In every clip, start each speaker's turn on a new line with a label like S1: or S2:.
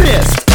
S1: this.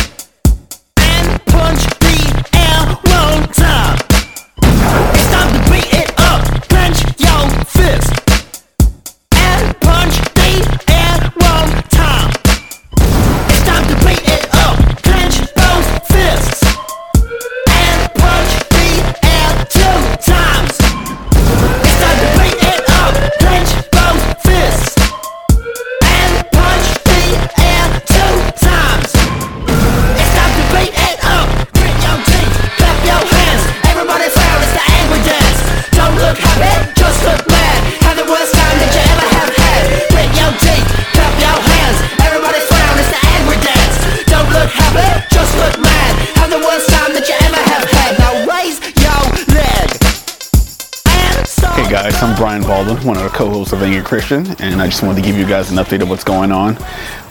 S1: Brian Baldwin, one of the co-hosts of Angry Christian, and I just wanted to give you guys an update of what's going on.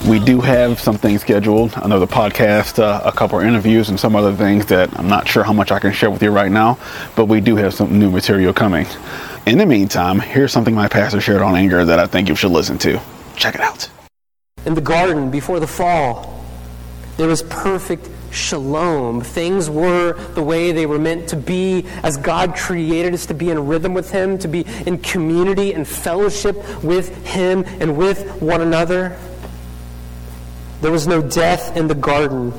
S1: We do have some things scheduled, another podcast, uh, a couple of interviews, and some other things that I'm not sure how much I can share with you right now, but we do have some new material coming. In the meantime, here's something my pastor shared on anger that I think you should listen to. Check it out.
S2: In the garden before the fall, there was perfect shalom. Things were the way they were meant to be as God created us to be in rhythm with Him, to be in community and fellowship with Him and with one another. There was no death in the garden.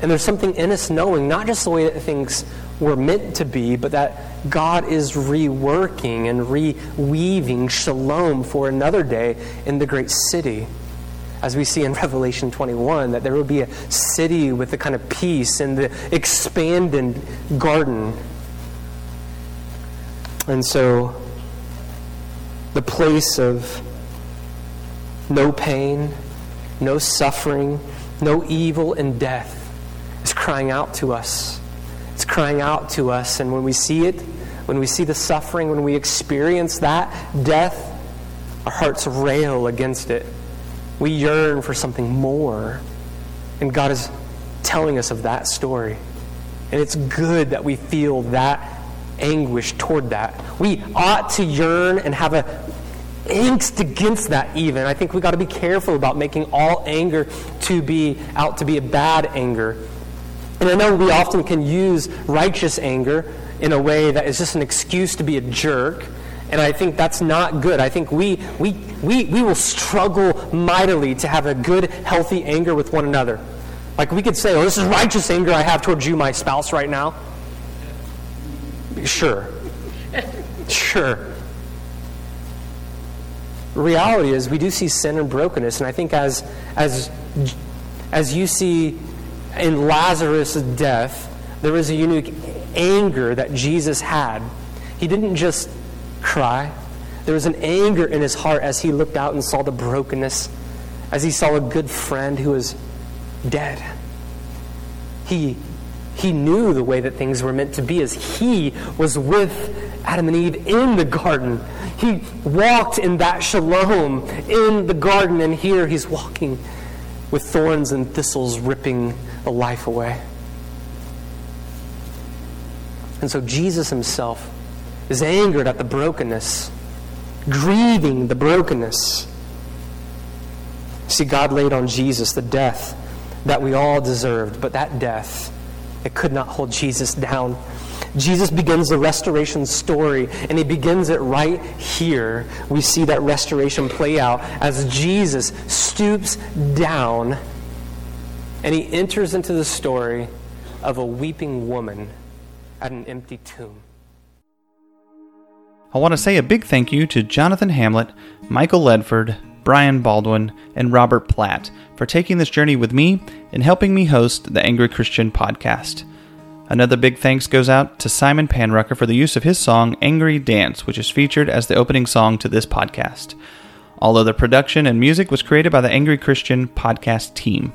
S2: And there's something in us knowing not just the way that things were meant to be, but that God is reworking and reweaving shalom for another day in the great city as we see in Revelation 21, that there will be a city with the kind of peace and the expanded garden. And so, the place of no pain, no suffering, no evil and death is crying out to us. It's crying out to us. And when we see it, when we see the suffering, when we experience that death, our hearts rail against it. We yearn for something more. And God is telling us of that story. And it's good that we feel that anguish toward that. We ought to yearn and have a angst against that even. I think we got to be careful about making all anger to be out to be a bad anger. And I know we often can use righteous anger in a way that is just an excuse to be a jerk and I think that's not good. I think we, we, we, we will struggle mightily to have a good, healthy anger with one another. Like we could say, oh, this is righteous anger I have towards you, my spouse, right now. Sure. Sure. Reality is we do see sin and brokenness, and I think as as as you see in Lazarus' death, there was a unique anger that Jesus had. He didn't just cry. There was an anger in his heart as he looked out and saw the brokenness, as he saw a good friend who was dead. He, he knew the way that things were meant to be as he was with Adam and Eve in the garden. He walked in that shalom in the garden, and here he's walking with thorns and thistles ripping the life away. And so Jesus himself is angered at the brokenness, grieving the brokenness. See, God laid on Jesus the death that we all deserved, but that death, it could not hold Jesus down. Jesus begins the restoration story, and he begins it right here. We see that restoration play out as Jesus stoops down and he enters into the story of a weeping woman at an empty tomb.
S3: I want to say a big thank you to Jonathan Hamlet, Michael Ledford, Brian Baldwin, and Robert Platt for taking this journey with me and helping me host the Angry Christian podcast. Another big thanks goes out to Simon Panrucker for the use of his song Angry Dance, which is featured as the opening song to this podcast. All other production and music was created by the Angry Christian podcast team.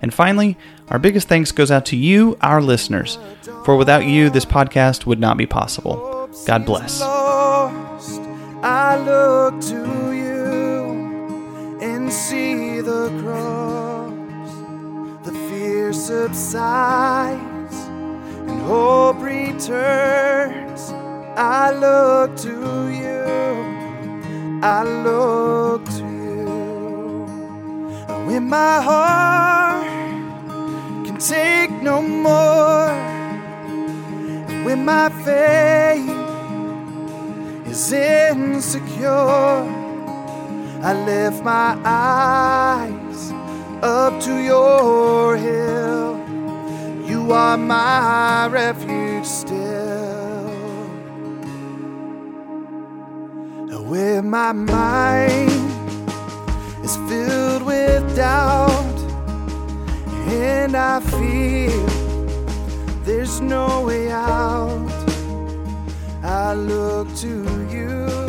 S3: And finally, our biggest thanks goes out to you, our listeners, for without you, this podcast would not be possible. God bless. I look to you and see the cross. The fear subsides and hope returns. I look to you. I look to you. When my heart can
S4: take no more. When my faith is insecure, I lift my eyes up to your hill. You are my refuge still. Where my mind is filled with doubt, and I feel there's no way out. I look to you,